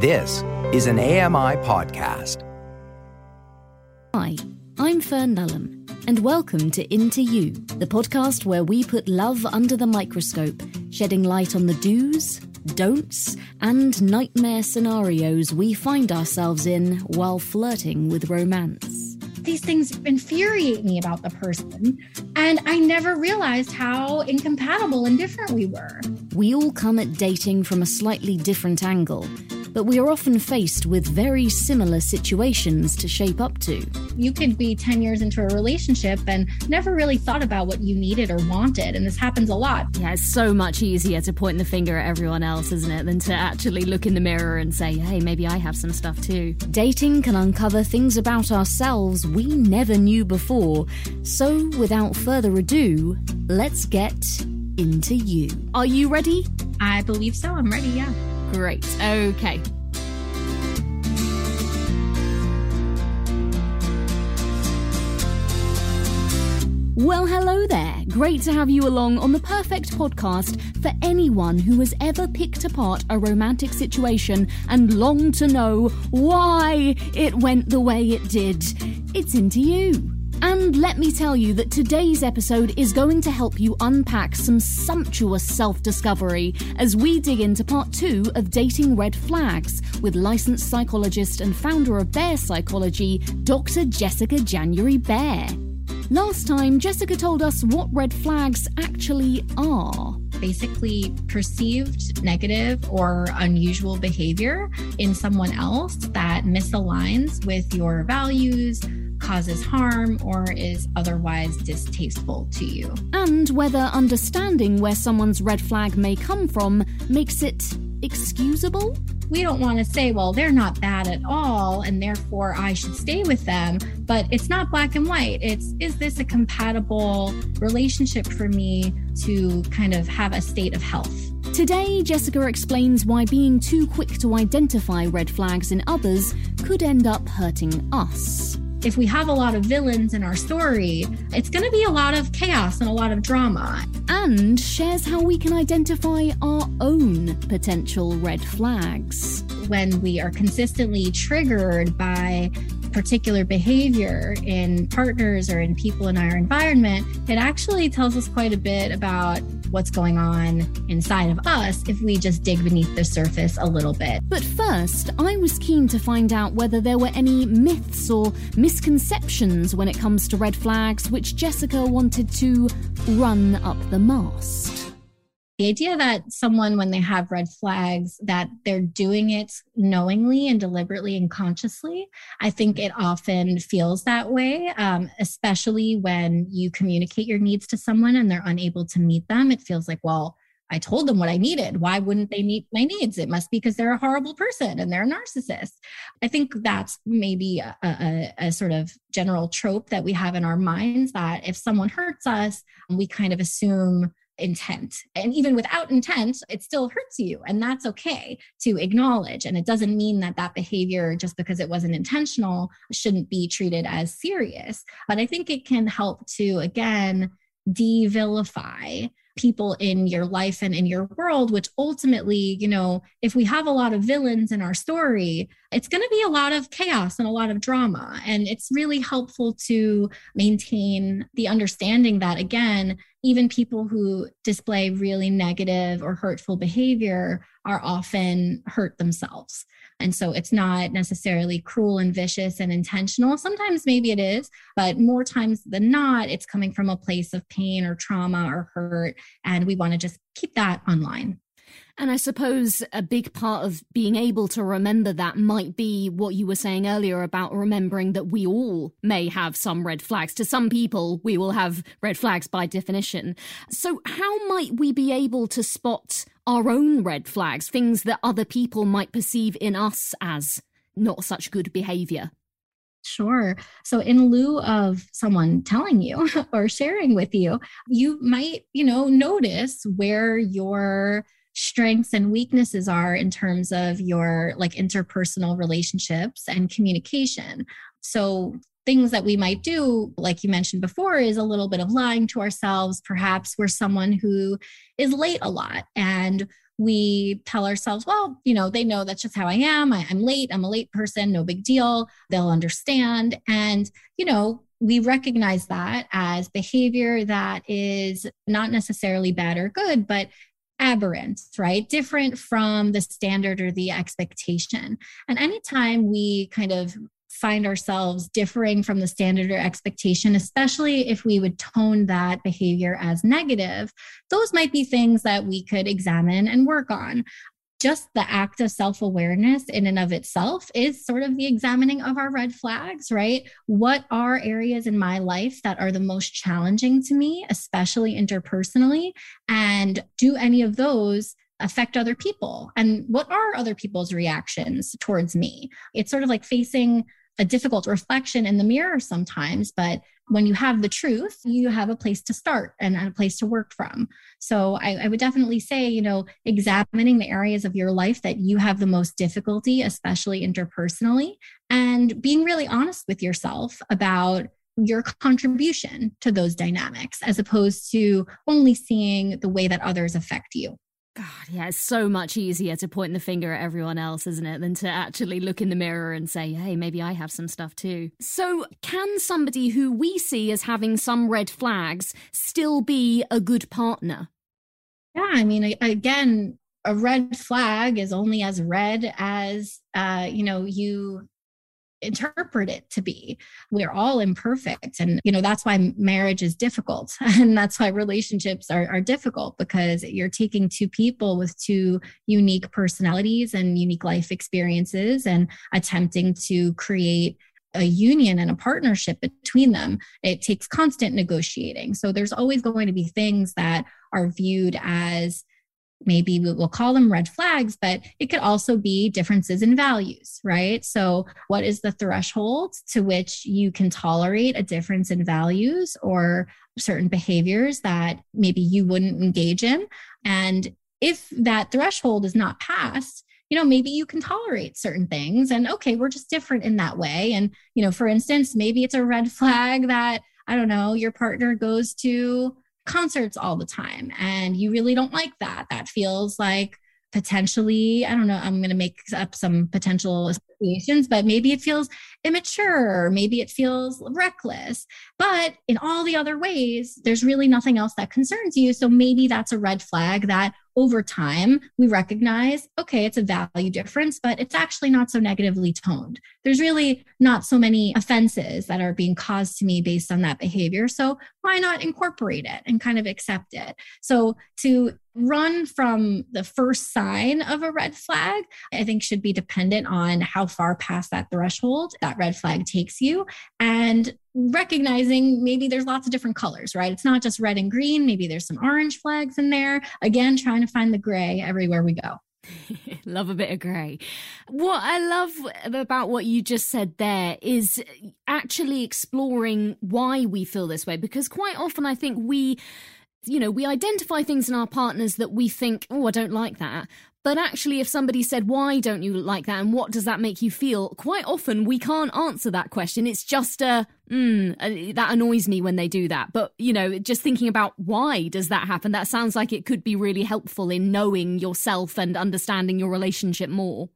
This is an AMI podcast. Hi, I'm Fern Lulham, and welcome to Into You, the podcast where we put love under the microscope, shedding light on the do's, don'ts, and nightmare scenarios we find ourselves in while flirting with romance. These things infuriate me about the person, and I never realized how incompatible and different we were. We all come at dating from a slightly different angle but we are often faced with very similar situations to shape up to. You could be 10 years into a relationship and never really thought about what you needed or wanted, and this happens a lot. Yeah, it's so much easier to point the finger at everyone else, isn't it, than to actually look in the mirror and say, hey, maybe I have some stuff too. Dating can uncover things about ourselves we never knew before. So, without further ado, let's get into you. Are you ready? I believe so. I'm ready, yeah. Great. Okay. Well, hello there. Great to have you along on the perfect podcast for anyone who has ever picked apart a romantic situation and longed to know why it went the way it did. It's into you. And let me tell you that today's episode is going to help you unpack some sumptuous self discovery as we dig into part two of Dating Red Flags with licensed psychologist and founder of Behr Psychology, Dr. Jessica January Behr. Last time, Jessica told us what red flags actually are. Basically, perceived negative or unusual behavior in someone else that misaligns with your values causes harm or is otherwise distasteful to you. And whether understanding where someone's red flag may come from makes it excusable? We don't want to say, well, they're not bad at all, and therefore I should stay with them. But it's not black and white. It's, is this a compatible relationship for me to kind of have a state of health? Today, Jessica explains why being too quick to identify red flags in others could end up hurting us if we have a lot of villains in our story, it's going to be a lot of chaos and a lot of drama. And shares how we can identify our own potential red flags. When we are consistently triggered by particular behavior in partners or in people in our environment, it actually tells us quite a bit about what's going on inside of us if we just dig beneath the surface a little bit. But first, I was keen to find out whether there were any myths or misconceptions when it comes to red flags which Jessica wanted to run up the mast the idea that someone when they have red flags that they're doing it knowingly and deliberately and consciously i think it often feels that way um, especially when you communicate your needs to someone and they're unable to meet them. It feels like well i told them what i needed. Why wouldn't they meet my needs? It must be because they're a horrible person and they're a narcissist. I think that's maybe a, a, a sort of general trope that we have in our minds that if someone hurts us we kind of assume intent. And even without intent, it still hurts you. And that's okay to acknowledge. And it doesn't mean that that behavior, just because it wasn't intentional, shouldn't be treated as serious. But I think it can help to, again, de vilify people in your life and in your world, which ultimately, you know, if we have a lot of villains in our story, it's going to be a lot of chaos and a lot of drama. And it's really helpful to maintain the understanding that, again, even people who display really negative or hurtful behavior are often hurt themselves. And so it's not necessarily cruel and vicious and intentional. Sometimes maybe it is, but more times than not, it's coming from a place of pain or trauma or hurt. And we want to just keep that online. And I suppose a big part of being able to remember that might be what you were saying earlier about remembering that we all may have some red flags. To some people, we will have red flags by definition. So, how might we be able to spot our own red flags, things that other people might perceive in us as not such good behavior? Sure. So in lieu of someone telling you or sharing with you, you might, you know, notice where your strengths and weaknesses are in terms of your like interpersonal relationships and communication. So things that we might do, like you mentioned before, is a little bit of lying to ourselves. Perhaps we're someone who is late a lot and we tell ourselves, well, you know, they know that's just how I am. I, am late. I'm a late person. No big deal. They'll understand. And, you know, we recognize that as behavior that is not necessarily bad or good, but aberrant, right? Different from the standard or the expectation. And anytime we kind of find ourselves differing from the standard or expectation, especially if we would tone that behavior as negative, those might be things that we could examine and work on. Just the act of self awareness in and of itself is sort of the examining of our red flags, right? What are areas in my life that are the most challenging to me, especially interpersonally? And do any of those affect other people and what are other people's reactions towards me it's sort of like facing a difficult reflection in the mirror sometimes, but when you have the truth, you have a place to start and a place to work from. So I, I, would definitely say, you know, examining the areas of your life that you have the most difficulty, especially interpersonally, and being really honest with yourself about your contribution to those dynamics as opposed to only seeing the way that others affect you. God, yeah, it's so much easier to point the finger at everyone else, isn't it, than to actually look in the mirror and say, hey, maybe I have some stuff too. So, can somebody who we see as having some red flags still be a good partner? Yeah, I mean, again, a red flag is only as red as uh, you know you interpret it to be. We're all imperfect and you know that's why marriage is difficult and that's why relationships are, are difficult because you're taking two people with two unique personalities and unique life experiences and attempting to create a union and a partnership between them. It takes constant negotiating. So there's always going to be things that are viewed as maybe we'll call them red flags, but it could also be differences in values, right? So, what is the threshold to which you can tolerate a difference in values or certain behaviors that maybe you wouldn't engage in? And if that threshold is not passed, you know, maybe you can tolerate certain things and okay, we're just different in that way. And, you know, for instance, maybe it's a red flag that, I don't know, your partner goes to concerts all the time and you really don't like that. That feels like potentially i don't know i'm going to make up some potential associations but maybe it feels immature maybe it feels reckless. But in all the other ways there's really nothing else that concerns you so maybe that's a red flag that over time, we recognize, okay, it's a value difference, but it's actually not so negatively toned. There's really not so many offenses that are being caused to me based on that behavior. So why not incorporate it and kind of accept it? So to run from the first sign of a red flag, I think should be dependent on how far past that threshold that red flag takes you. And recognizing maybe there's lots of different colors, right? It's not just red and green. Maybe there's some orange flags in there. Again, trying to find the gray everywhere we go. love a bit of grey. What I love about what you just said there is actually exploring why we feel this way, because quite often I think we you know, we identify things in our partners that we think, oh, I don't like that. But actually, if somebody said, why don't you like that? And what does that make you feel? Quite often, we can't answer that question. It's just a, mm, uh, that annoys me when they do that. But, you know, just thinking about why does that happen? That sounds like it could be really helpful in knowing yourself and understanding your relationship more.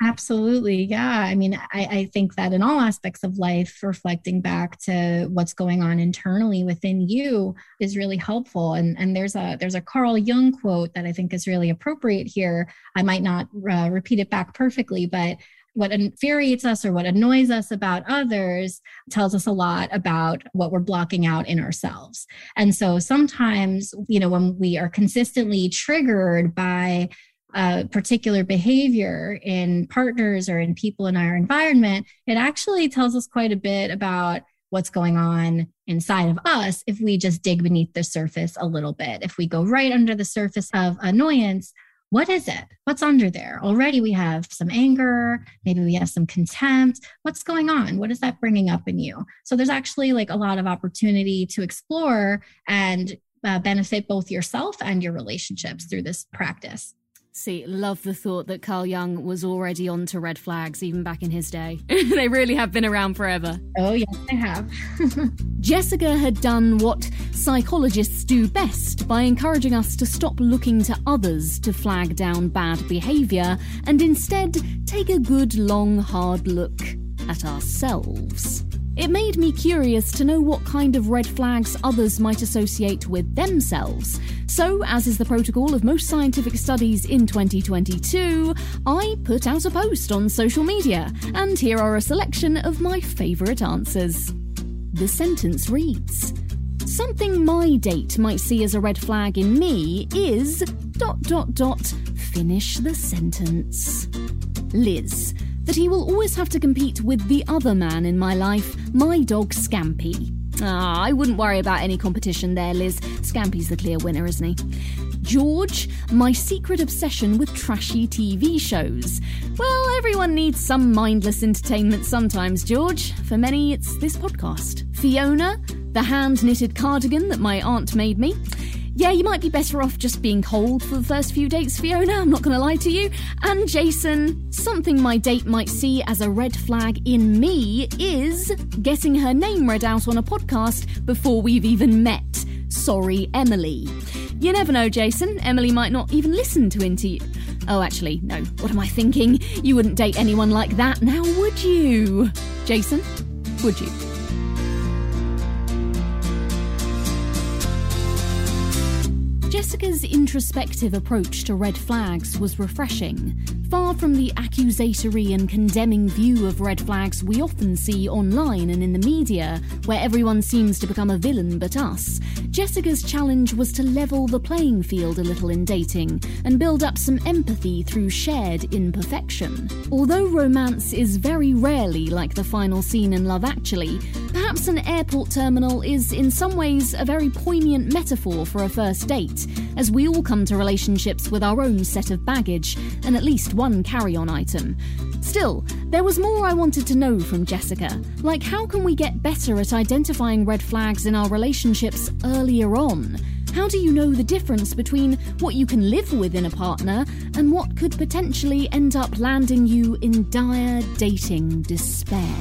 Absolutely. Yeah. I mean, I, I, think that in all aspects of life, reflecting back to what's going on internally within you is really helpful. And, and there's a there's a Carl Jung quote that I think is really appropriate here. I might not uh, repeat it back perfectly, but what infuriates us or what annoys us about others tells us a lot about what we're blocking out in ourselves. And so sometimes, you know, when we are consistently triggered by a particular behavior in partners or in people in our environment, it actually tells us quite a bit about what's going on inside of us if we just dig beneath the surface a little bit. If we go right under the surface of annoyance, what is it? What's under there? Already we have some anger, maybe we have some contempt. What's going on? What is that bringing up in you? So there's actually like a lot of opportunity to explore and uh, benefit both yourself and your relationships through this practice. See, love the thought that Carl Jung was already on to red flags even back in his day. they really have been around forever. Oh, yes, they have. Jessica had done what psychologists do best by encouraging us to stop looking to others to flag down bad behaviour and instead take a good, long, hard look at ourselves. It made me curious to know what kind of red flags others might associate with themselves. So, as is the protocol of most scientific studies in 2022, I put out a post on social media, and here are a selection of my favourite answers. The sentence reads Something my date might see as a red flag in me is dot dot dot finish the sentence. Liz, that he will always have to compete with the other man in my life, my dog Scampy. Ah, I wouldn't worry about any competition there, Liz. Scampy's the clear winner, isn't he? George, my secret obsession with trashy TV shows. Well, everyone needs some mindless entertainment sometimes, George. For many, it's this podcast. Fiona, the hand knitted cardigan that my aunt made me yeah, you might be better off just being cold for the first few dates, Fiona. I'm not going to lie to you. And Jason, something my date might see as a red flag in me is getting her name read out on a podcast before we've even met. Sorry, Emily. You never know, Jason. Emily might not even listen to Into Oh, actually, no. What am I thinking? You wouldn't date anyone like that now, would you? Jason, would you? Jessica's introspective approach to red flags was refreshing, far from the accusatory and condemning view of red flags we often see online and in the media, where everyone seems to become a villain but us. Jessica's challenge was to level the playing field a little in dating and build up some empathy through shared imperfection. Although romance is very rarely like the final scene in Love Actually, perhaps an airport terminal is in some ways a very poignant metaphor for a first date as we all come to relationships with our own set of baggage and at least one carry on item. Still, there was more I wanted to know from Jessica, like how can we get better at identifying red flags in our relationships earlier on? How do you know the difference between what you can live with in a partner and what could potentially end up landing you in dire dating despair?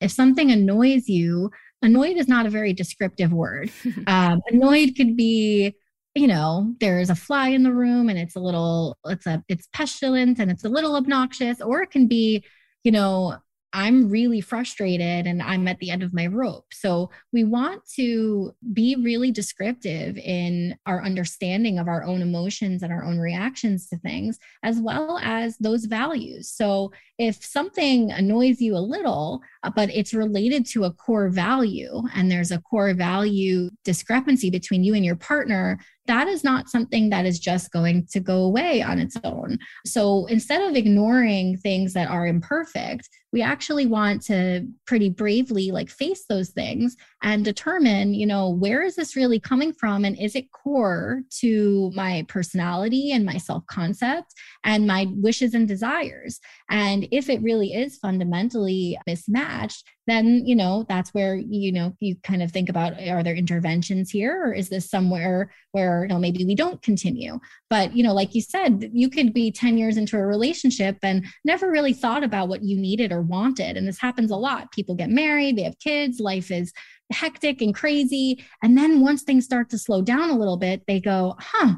If something annoys you, annoyed is not a very descriptive word. um, annoyed could be, you know, there's a fly in the room and it's a little, it's a, it's pestilent and it's a little obnoxious, or it can be, you know, I'm really frustrated and I'm at the end of my rope. So we want to be really descriptive in our understanding of our own emotions and our own reactions to things, as well as those values. So if something annoys you a little, uh, but it's related to a core value and there's a core value discrepancy between you and your partner, that is not something that is just going to go away on its own. So instead of ignoring things that are imperfect, we actually want to pretty bravely like face those things and determine, you know, where is this really coming from and is it core to my personality and my self-concept and my wishes and desires? And if it really is fundamentally mismatched, then you know that's where you know you kind of think about are there interventions here or is this somewhere where you know maybe we don't continue? But you know like you said you could be 10 years into a relationship and never really thought about what you needed or wanted and this happens a lot. People get married they have kids life is hectic and crazy and then once things start to slow down a little bit they go huh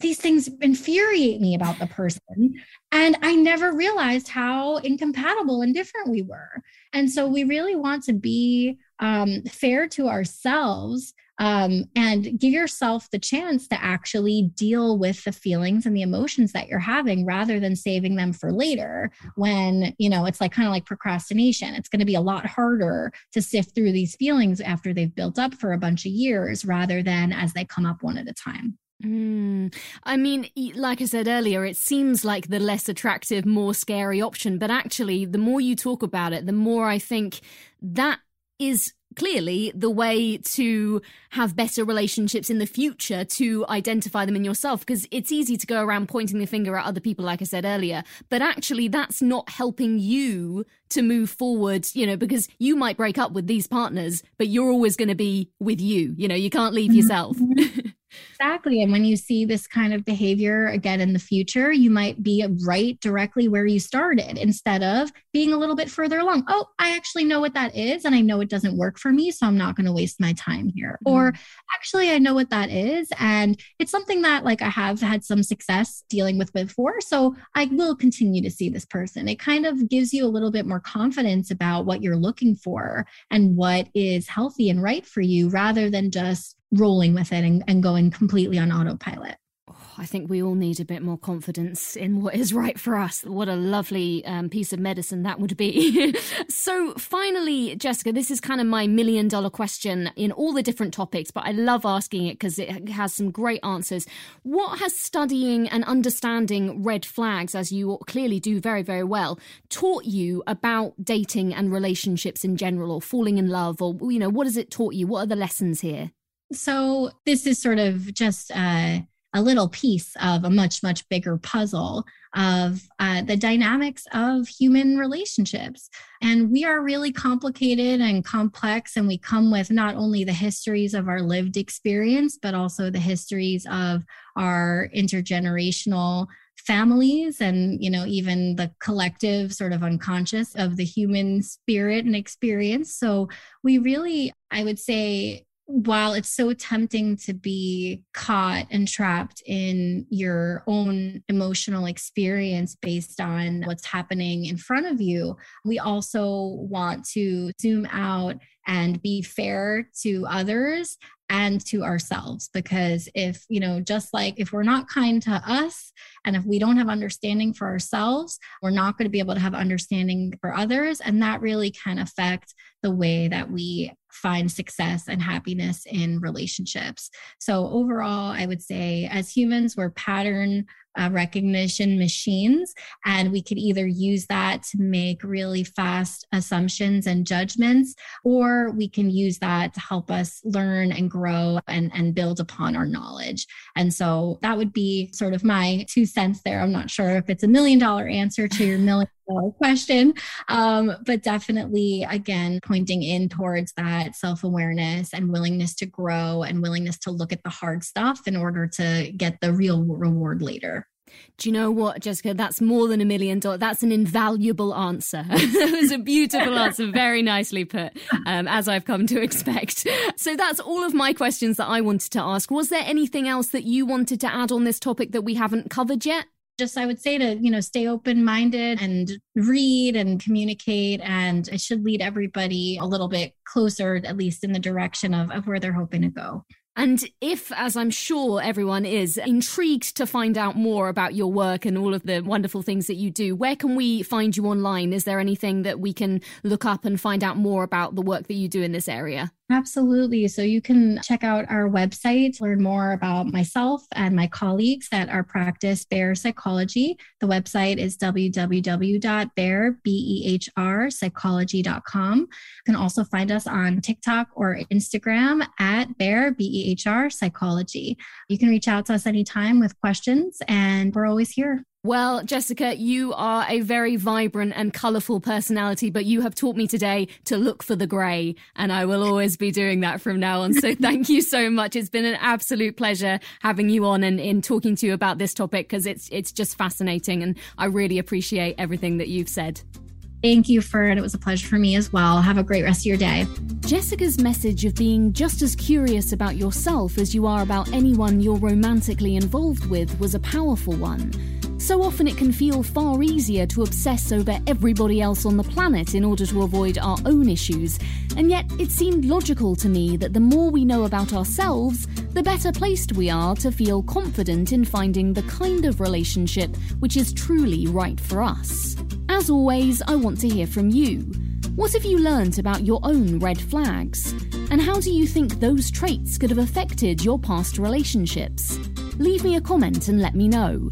these things infuriate me about the person. And I never realized how incompatible and different we were. And so we really want to be um, fair to ourselves um, and give yourself the chance to actually deal with the feelings and the emotions that you're having rather than saving them for later when you know it's like kind of like procrastination it's going to be a lot harder to sift through these feelings after they've built up for a bunch of years rather than as they come up one at a time Mm. I mean, like I said earlier, it seems like the less attractive, more scary option. But actually, the more you talk about it, the more I think that is clearly the way to have better relationships in the future to identify them in yourself because it's easy to go around pointing the finger at other people like i said earlier but actually that's not helping you to move forward you know because you might break up with these partners but you're always going to be with you you know you can't leave yourself Exactly. And when you see this kind of behavior again in the future, you might be right directly where you started instead of being a little bit further along. Oh, I actually know what that is and I know it doesn't work for me. So I'm not going to waste my time here. Mm-hmm. Or actually, I know what that is. And it's something that like I have had some success dealing with before. So I will continue to see this person. It kind of gives you a little bit more confidence about what you're looking for and what is healthy and right for you rather than just rolling with it and, and going completely on autopilot. I think we all need a bit more confidence in what is right for us. What a lovely um, piece of medicine that would be. so, finally, Jessica, this is kind of my million dollar question in all the different topics, but I love asking it because it has some great answers. What has studying and understanding red flags, as you clearly do very, very well, taught you about dating and relationships in general, or falling in love, or, you know, what has it taught you? What are the lessons here? So, this is sort of just, uh, a little piece of a much, much bigger puzzle of uh, the dynamics of human relationships. And we are really complicated and complex, and we come with not only the histories of our lived experience, but also the histories of our intergenerational families and you know even the collective sort of unconscious of the human spirit and experience so we really i would say while it's so tempting to be caught and trapped in your own emotional experience based on what's happening in front of you, we also want to zoom out and be fair to others and to ourselves. Because if you know just like if we're not kind to us and if we don't have understanding for ourselves we're not going to be able to have understanding for others. And that really can affect the way that we find success and happiness in relationships so overall i would say as humans we're pattern uh, recognition machines. And we could either use that to make really fast assumptions and judgments, or we can use that to help us learn and grow and, and build upon our knowledge. And so that would be sort of my two cents there. I'm not sure if it's a million dollar answer to your million question. Um, but definitely, again, pointing in towards that self awareness and willingness to grow and willingness to look at the hard stuff in order to get the real reward later. Do you know what, Jessica? That's more than a million dollars. That's an invaluable answer. that was a beautiful answer, very nicely put, um, as I've come to expect. So that's all of my questions that I wanted to ask. Was there anything else that you wanted to add on this topic that we haven't covered yet? Just i would say to you know stay open minded and read and communicate and it should lead everybody a little bit closer at least in the direction of, of where they're hoping to go and if, as I'm sure everyone is, intrigued to find out more about your work and all of the wonderful things that you do, where can we find you online? Is there anything that we can look up and find out more about the work that you do in this area? Absolutely. So you can check out our website, learn more about myself and my colleagues at our practice, Behr Psychology. The website is www.behrpsychology.com. You can also find us on TikTok or Instagram at Behr, B-E-H-R, Psychology. You can reach out to us anytime with questions, and we're always here. Well, Jessica, you are a very vibrant and colourful personality, but you have taught me today to look for the grey, and I will always be doing that from now on. So thank you so much. It's been an absolute pleasure having you on and in talking to you about this topic because it's it's just fascinating, and I really appreciate everything that you've said. Thank you, Fern. It was a pleasure for me as well. Have a great rest of your day. Jessica's message of being just as curious about yourself as you are about anyone you're romantically involved with was a powerful one. So often it can feel far easier to obsess over everybody else on the planet in order to avoid our own issues, and yet it seemed logical to me that the more we know about ourselves, the better placed we are to feel confident in finding the kind of relationship which is truly right for us. As always, I want to hear from you. What have you learned about your own red flags? And how do you think those traits could have affected your past relationships? Leave me a comment and let me know.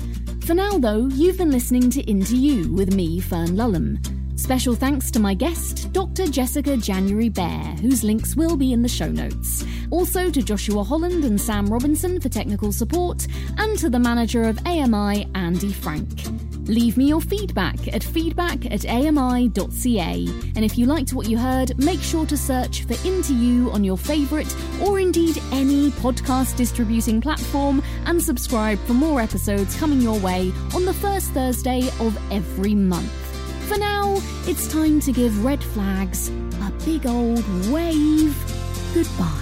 For now, though, you've been listening to Into You with me, Fern Lulham. Special thanks to my guest, Dr. Jessica January Behr, whose links will be in the show notes. Also to Joshua Holland and Sam Robinson for technical support, and to the manager of AMI, Andy Frank. Leave me your feedback at feedback at ami.ca. And if you liked what you heard, make sure to search for Into You on your favourite or indeed any podcast distributing platform and subscribe for more episodes coming your way on the first Thursday of every month. For now, it's time to give red flags a big old wave goodbye.